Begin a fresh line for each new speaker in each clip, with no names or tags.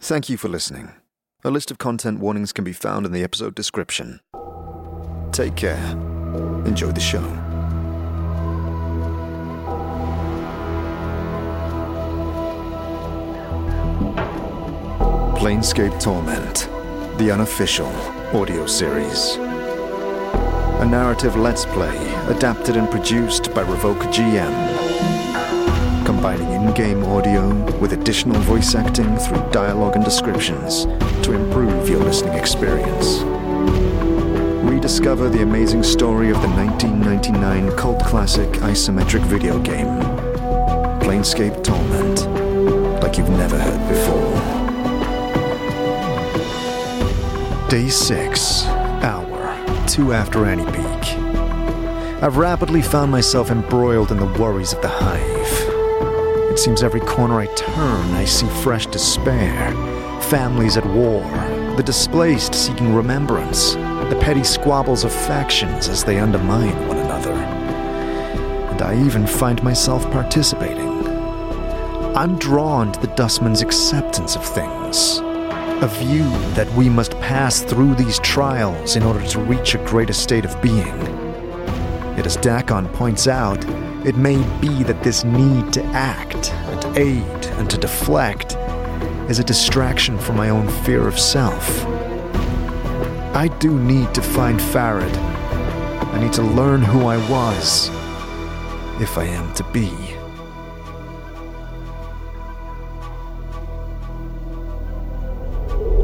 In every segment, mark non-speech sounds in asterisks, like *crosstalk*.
Thank you for listening. A list of content warnings can be found in the episode description. Take care. Enjoy the show. Planescape Torment, the unofficial audio series. A narrative let's play adapted and produced by Revocer GM combining in game audio with additional voice acting through dialogue and descriptions to improve your listening experience. Rediscover the amazing story of the 1999 cult classic isometric video game, Planescape Torment, like you've never heard before. Day 6, hour 2 after antipeak. I've rapidly found myself embroiled in the worries of the hive. It seems every corner I turn, I see fresh despair. Families at war, the displaced seeking remembrance, the petty squabbles of factions as they undermine one another. And I even find myself participating. I'm drawn to the Dustman's acceptance of things. A view that we must pass through these trials in order to reach a greater state of being. Yet, as Dak'kon points out, it may be that this need to act and to aid and to deflect is a distraction from my own fear of self. I do need to find Pharod. I need to learn who I was, if I am to be.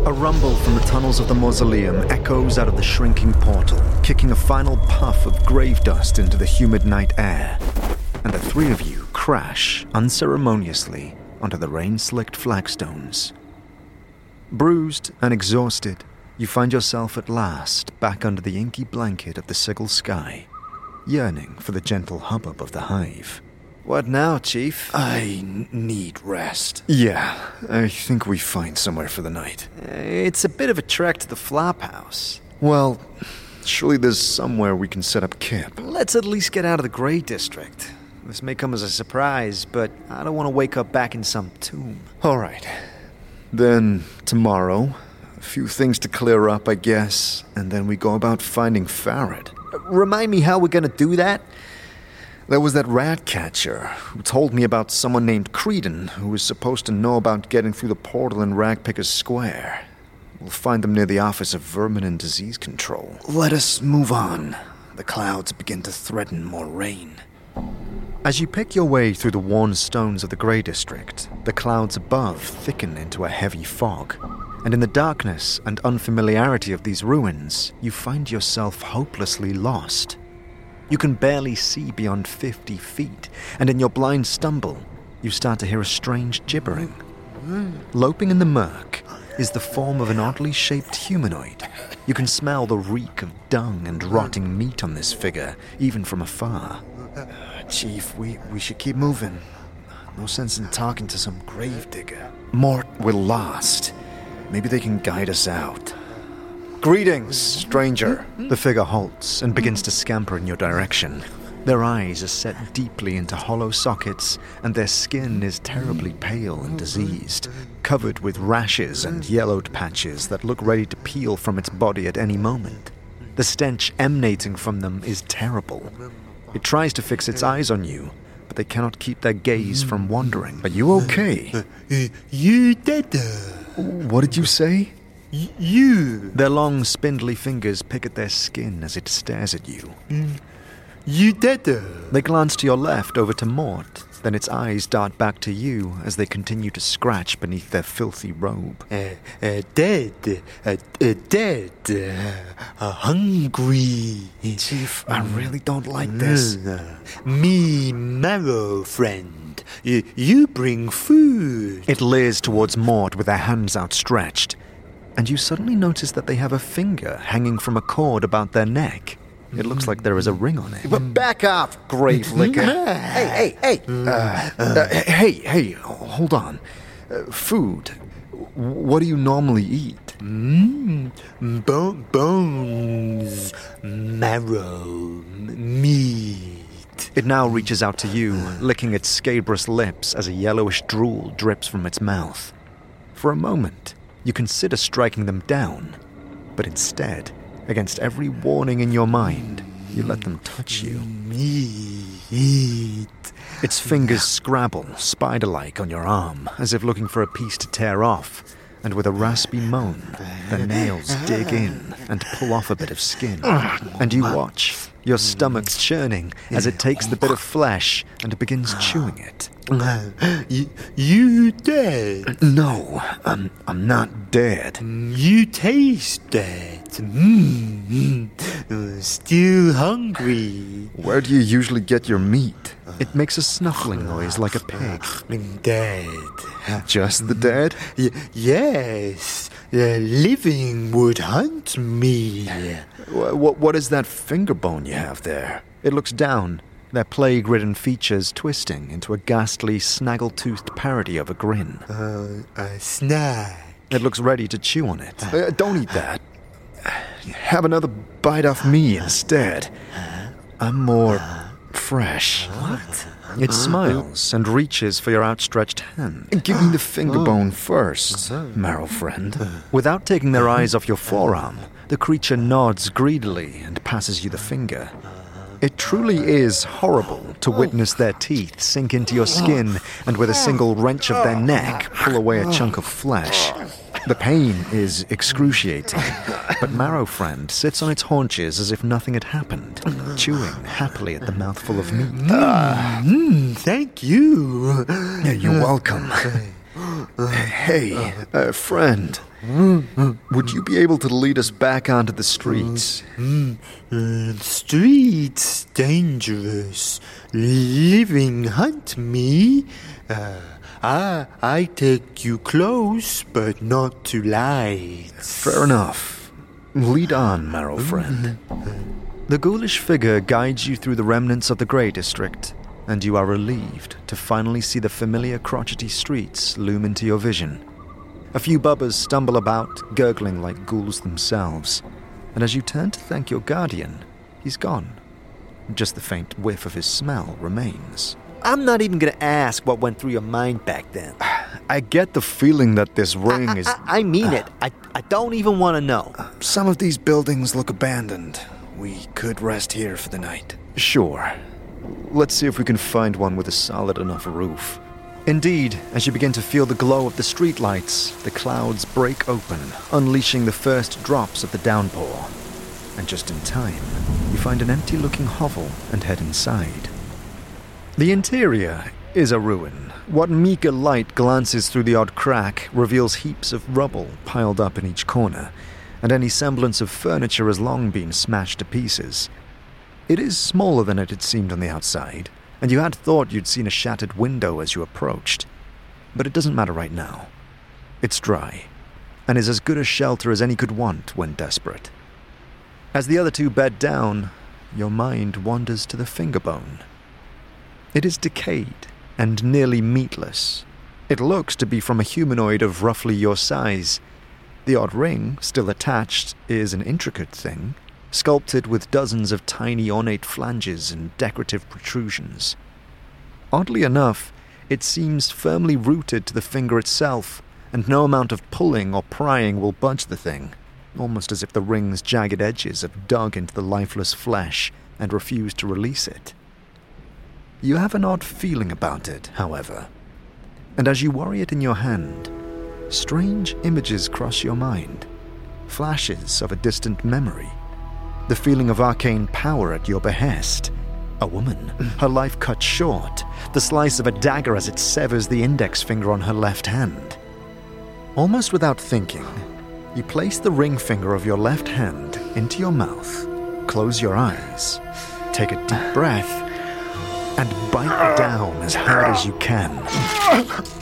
A rumble from the tunnels of the mausoleum echoes out of the shrinking portal, kicking a final puff of grave dust into the humid night air. And the three of you crash unceremoniously onto the rain slicked flagstones. Bruised and exhausted, you find yourself at last back under the inky blanket of the Sigil sky, yearning for the gentle hubbub of the hive.
What now, Chief?
I n- need rest. Yeah, I think we find somewhere for the night.
Eh, it's a bit of a trek to the flophouse.
Well, surely there's somewhere we can set up camp.
Let's at least get out of the Grey District. This may come as a surprise, but I don't want to wake up back in some tomb.
All right. Then tomorrow, a few things to clear up, I guess, and then we go about finding Pharod.
Remind me how we're gonna do that?
There was that rat catcher who told me about someone named Creedon who was supposed to know about getting through the portal in Ragpickers Square. We'll find them near the Office of Vermin and Disease Control. Let us move on. The clouds begin to threaten more rain. As you pick your way through the worn stones of the Grey District, the clouds above thicken into a heavy fog. And in the darkness and unfamiliarity of these ruins, you find yourself hopelessly lost. You can barely see beyond 50 feet, and in your blind stumble, you start to hear a strange gibbering. Hmm. Loping in the murk is the form of an oddly shaped humanoid. You can smell the reek of dung and rotting meat on this figure, even from afar.
Chief, we, we should keep moving. No sense in talking to some gravedigger.
Mort, we're lost. Maybe they can guide us out. Greetings, stranger. The figure halts and begins to scamper in your direction. Their eyes are set deeply into hollow sockets, and their skin is terribly pale and diseased, covered with rashes and yellowed patches that look ready to peel from its body at any moment. The stench emanating from them is terrible. It tries to fix its eyes on you, but they cannot keep their gaze from wandering. Are you okay?
You dead.
What did you say?
You.
Their long, spindly fingers pick at their skin as it stares at you.
You dead.
They glance to your left over to Mort, then its eyes dart back to you as they continue to scratch beneath their filthy robe.
Uh, uh, dead. Uh, uh, dead. Uh, hungry.
Chief, I really don't like this.
Me, marrow friend. You, you bring food.
It leers towards Mort with their hands outstretched, and you suddenly notice that they have a finger hanging from a cord about their neck. It looks like there is a ring on it.
But back off, grave *laughs* licker. hey, hey, hey.
Uh, uh, hey, hey, hold on. Uh, food. What do you normally eat?
Mm, bo- bones, marrow, meat.
It now reaches out to you, licking its scabrous lips as a yellowish drool drips from its mouth. For a moment, you consider striking them down. But instead, against every warning in your mind, you let them touch you.
Meat.
Its fingers scrabble, spider like, on your arm, as if looking for a piece to tear off. And with a raspy moan, the nails dig in and pull off a bit of skin. *sighs* And you watch, your stomach churning as it takes the bit of flesh and begins *sighs* chewing it. *gasps*
You, you dead.
No, I'm, I'm not dead.
You taste dead. Mm, mm. Still hungry.
Where do you usually get your meat? It makes a snuffling noise like a pig.
Dead.
Just the dead?
Y- yes, the living would hunt me.
What, what is that finger bone you have there? It looks down, their plague ridden features twisting into a ghastly, snaggle toothed parody of a grin.
Uh, a snack.
It looks ready to chew on it. Uh, don't eat that. Have another bite off me instead. I'm more fresh. What? It ah. smiles and reaches for your outstretched hand. Give me the *gasps* finger oh. bone first, marrow friend. *laughs* Without taking their eyes off your forearm, the creature nods greedily and passes you the finger. It truly is horrible to witness their teeth sink into your skin and with a single wrench of their neck pull away a chunk of flesh. The pain is excruciating, but Marrow Friend sits on its haunches as if nothing had happened, chewing happily at the mouthful of meat.
Mm, thank you.
You're welcome. Hey, uh, friend, would you be able to lead us back onto the streets?
Uh, streets dangerous. Living hunt me. Uh, I I take you close, but not to light.
Fair enough. Lead on, Marrow Friend. The ghoulish figure guides you through the remnants of the Grey District, and you are relieved to finally see the familiar crotchety streets loom into your vision. A few bubbers stumble about, gurgling like ghouls themselves, and as you turn to thank your guardian, he's gone. Just the faint whiff of his smell remains.
I'm not even gonna ask what went through your mind back then. *sighs*
I get the feeling that this ring
I,
is.
I, I mean *sighs* it. I, I don't even want to know.
Some of these buildings look abandoned. We could rest here for the night. Sure. Let's see if we can find one with a solid enough roof. Indeed, as you begin to feel the glow of the streetlights, the clouds break open, unleashing the first drops of the downpour. And just in time, you find an empty looking hovel and head inside. The interior is a ruin. What meager light glances through the odd crack reveals heaps of rubble piled up in each corner, and any semblance of furniture has long been smashed to pieces. It is smaller than it had seemed on the outside, and you had thought you'd seen a shattered window as you approached. But it doesn't matter right now. It's dry, and is as good a shelter as any could want when desperate. As the other two bed down, your mind wanders to the finger bone. It is decayed and nearly meatless. It looks to be from a humanoid of roughly your size. The odd ring, still attached, is an intricate thing, sculpted with dozens of tiny ornate flanges and decorative protrusions. Oddly enough, it seems firmly rooted to the finger itself, and no amount of pulling or prying will budge the thing, almost as if the ring's jagged edges have dug into the lifeless flesh and refused to release it. You have an odd feeling about it, however, and as you worry it in your hand, strange images cross your mind, flashes of a distant memory, the feeling of arcane power at your behest. A woman, *clears throat* her life cut short, the slice of a dagger as it severs the index finger on her left hand. Almost without thinking, you place the ring finger of your left hand into your mouth, close your eyes, take a deep breath, and bite down as hard as you can.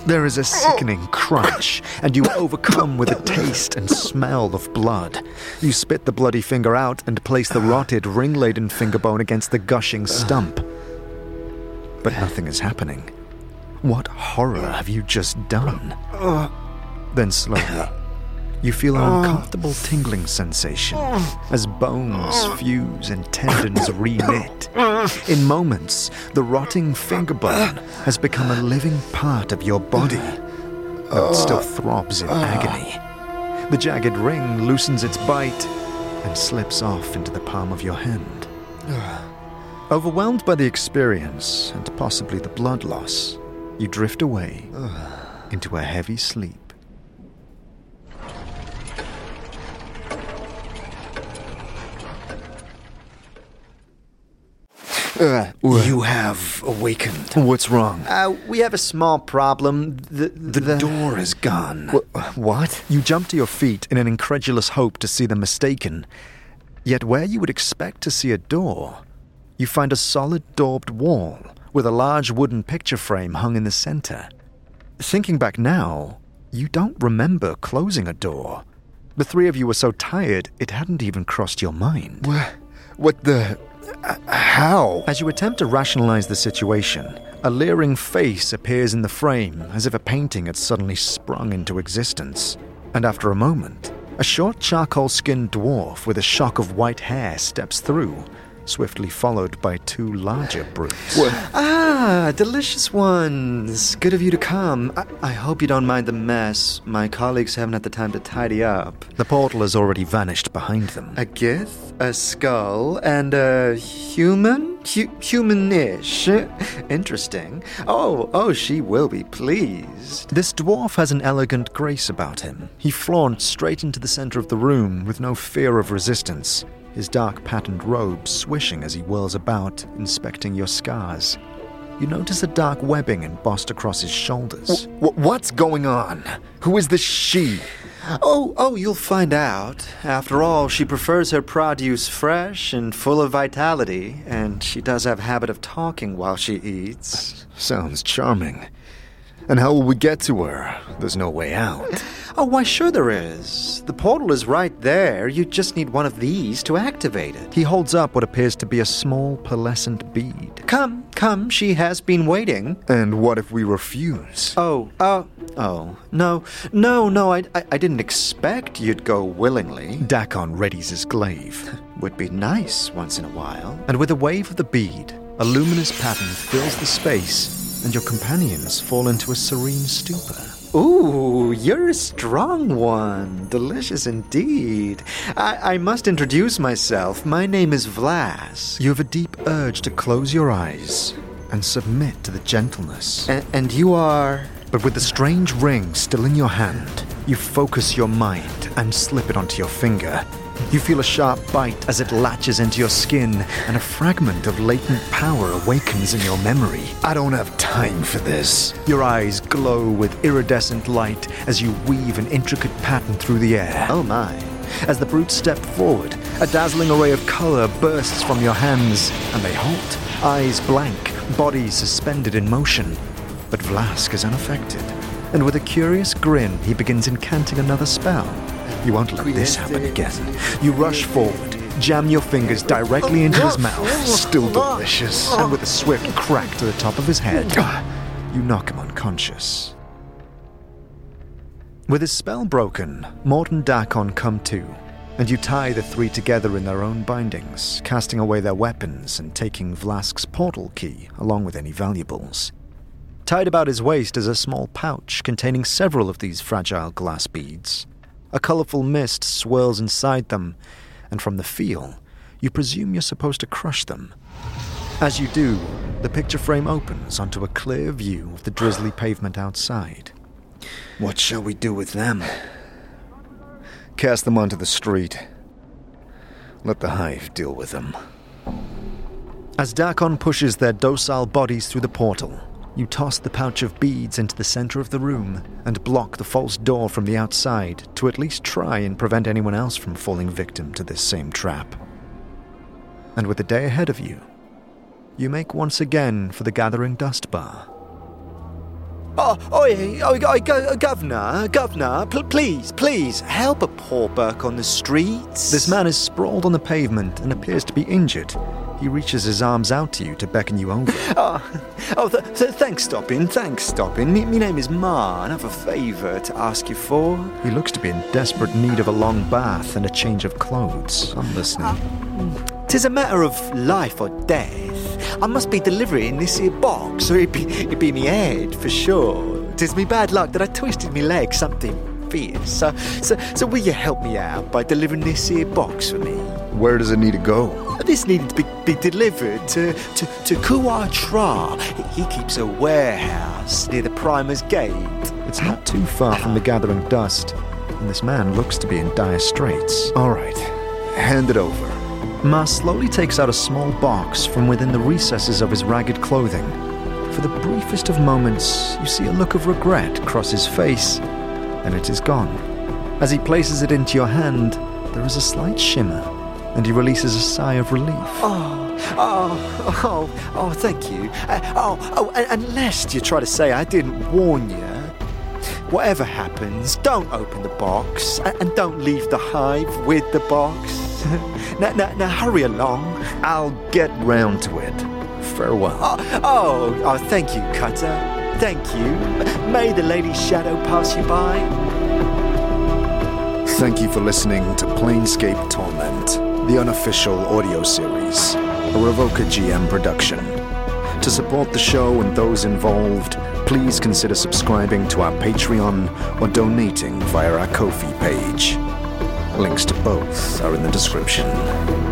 There is a sickening crunch, and you are overcome with a taste and smell of blood. You spit the bloody finger out and place the rotted, ring laden finger bone against the gushing stump. But nothing is happening. What horror have you just done? Then slowly, you feel an oh. uncomfortable tingling sensation as bones fuse and tendons reknit. In moments, the rotting finger bone has become a living part of your body, though it still throbs in agony. The jagged ring loosens its bite and slips off into the palm of your hand. Overwhelmed by the experience and possibly the blood loss, you drift away into a heavy sleep.
Uh,
You have awakened. What's wrong?
uh, we have a small problem. The,
The door is gone.
Wh- what?
You jump to your feet in an incredulous hope to see them mistaken. Yet, where you would expect to see a door, you find a solid daubed wall with a large wooden picture frame hung in the center. Thinking back now, you don't remember closing a door. The three of you were so tired, it hadn't even crossed your mind.
What, what the. How?
As you attempt to rationalize the situation, a leering face appears in the frame as if a painting had suddenly sprung into existence. And after a moment, a short charcoal skinned dwarf with a shock of white hair steps through, swiftly followed by two larger brutes.
Ah, delicious ones. Good of you to come. I, I hope you don't mind the mess. My colleagues haven't had the time to tidy up.
The portal has already vanished behind them.
A gith, a skull, and a human? Hu- humanish. Interesting. Oh, oh, she will be pleased.
This dwarf has an elegant grace about him. He flaunts straight into the center of the room with no fear of resistance, his dark patterned robe swishing as he whirls about, inspecting your scars. You notice a dark webbing embossed across his shoulders.
Wh- what's going on? Who is this she? Oh, oh, you'll find out. After all, she prefers her produce fresh and full of vitality, and she does have habit of talking while she eats.
Sounds charming. And how will we get to her? There's no way out. *laughs*
Oh, why, sure there is. The portal is right there. You just need one of these to activate it.
He holds up what appears to be a small pearlescent bead.
Come, come, she has been waiting.
And what if we refuse?
Oh, oh, oh, no, no, no, I, I, I didn't expect you'd go willingly.
Dak'kon readies his glaive. *laughs*
Would be nice once in a while.
And with a wave of the bead, a luminous pattern fills the space, and your companions fall into a serene stupor.
Ooh, you're a strong one. Delicious indeed. I, I must introduce myself. My name is Vlas.
You have a deep urge to close your eyes and submit to the gentleness.
A- and you are.
But with the strange ring still in your hand, you focus your mind and slip it onto your finger. You feel a sharp bite as it latches into your skin, and a fragment of latent power awakens in your memory.
I don't have time for this.
Your eyes glow with iridescent light as you weave an intricate pattern through the air.
Oh my.
As the brutes step forward, a dazzling array of color bursts from your hands, and they halt, eyes blank, bodies suspended in motion. But Vlask is unaffected, and with a curious grin, he begins incanting another spell. You won't let this happen again. You rush forward, jam your fingers directly oh, into his mouth, still oh, delicious, oh. and with a swift crack to the top of his head, you knock him unconscious. With his spell broken, Mort and Dak'kon come to, and you tie the three together in their own bindings, casting away their weapons and taking Vlask's portal key along with any valuables. Tied about his waist is a small pouch containing several of these fragile glass beads. A colorful mist swirls inside them, and from the feel, you presume you're supposed to crush them. As you do, the picture frame opens onto a clear view of the drizzly pavement outside.
What shall we do with them?
Cast them onto the street. Let the hive deal with them. As Dak'kon pushes their docile bodies through the portal, you toss the pouch of beads into the center of the room and block the false door from the outside to at least try and prevent anyone else from falling victim to this same trap. And with the day ahead of you, you make once again for the gathering dust bar.
Oh, oi, oi, oi, go, governor, governor, pl- please, please, help a poor berk on the streets.
This man is sprawled on the pavement and appears to be injured. He reaches his arms out to you to beckon you over.
Oh, *laughs* oh th- th- thanks, Stoppin, thanks, Stoppin. Me, me name is Mar, and I've a favour to ask you for.
He looks to be in desperate need of a long bath and a change of clothes. I'm listening.
Ah, tis a matter of life or death. I must be delivering this here box, or it be, it be me head, for sure. Tis me bad luck that I twisted me leg something
fierce. So, so, so will you help me out by delivering this here box for me?
Where does it need to go?
This needed to be, be delivered to, to, to Ku'atraa. He keeps a warehouse near the Primer's Gate.
It's not too far from the gathering dust, and this man looks to be in dire straits.
All right, hand it over. Mar slowly takes out a small box from within the recesses of his ragged clothing. For the briefest of moments, you see a look of regret cross his face, and it is gone. As he places it into your hand, there is a slight shimmer, and he releases a sigh of relief.
Oh, oh, oh, oh, thank you. Uh, oh, oh, and, and lest you try to say I didn't warn you, whatever happens, don't open the box and, and don't leave the hive with the box. *laughs* now, now, now, hurry along.
I'll get round to it. Farewell.
Oh, oh, oh, thank you, Cutter. Thank you. May the Lady Shadow pass you by.
Thank you for listening to Planescape Torment, the unofficial audio series, a Revocer GM production. To support the show and those involved, please consider subscribing to our Patreon or donating via our Ko-fi page. Links to both are in the description.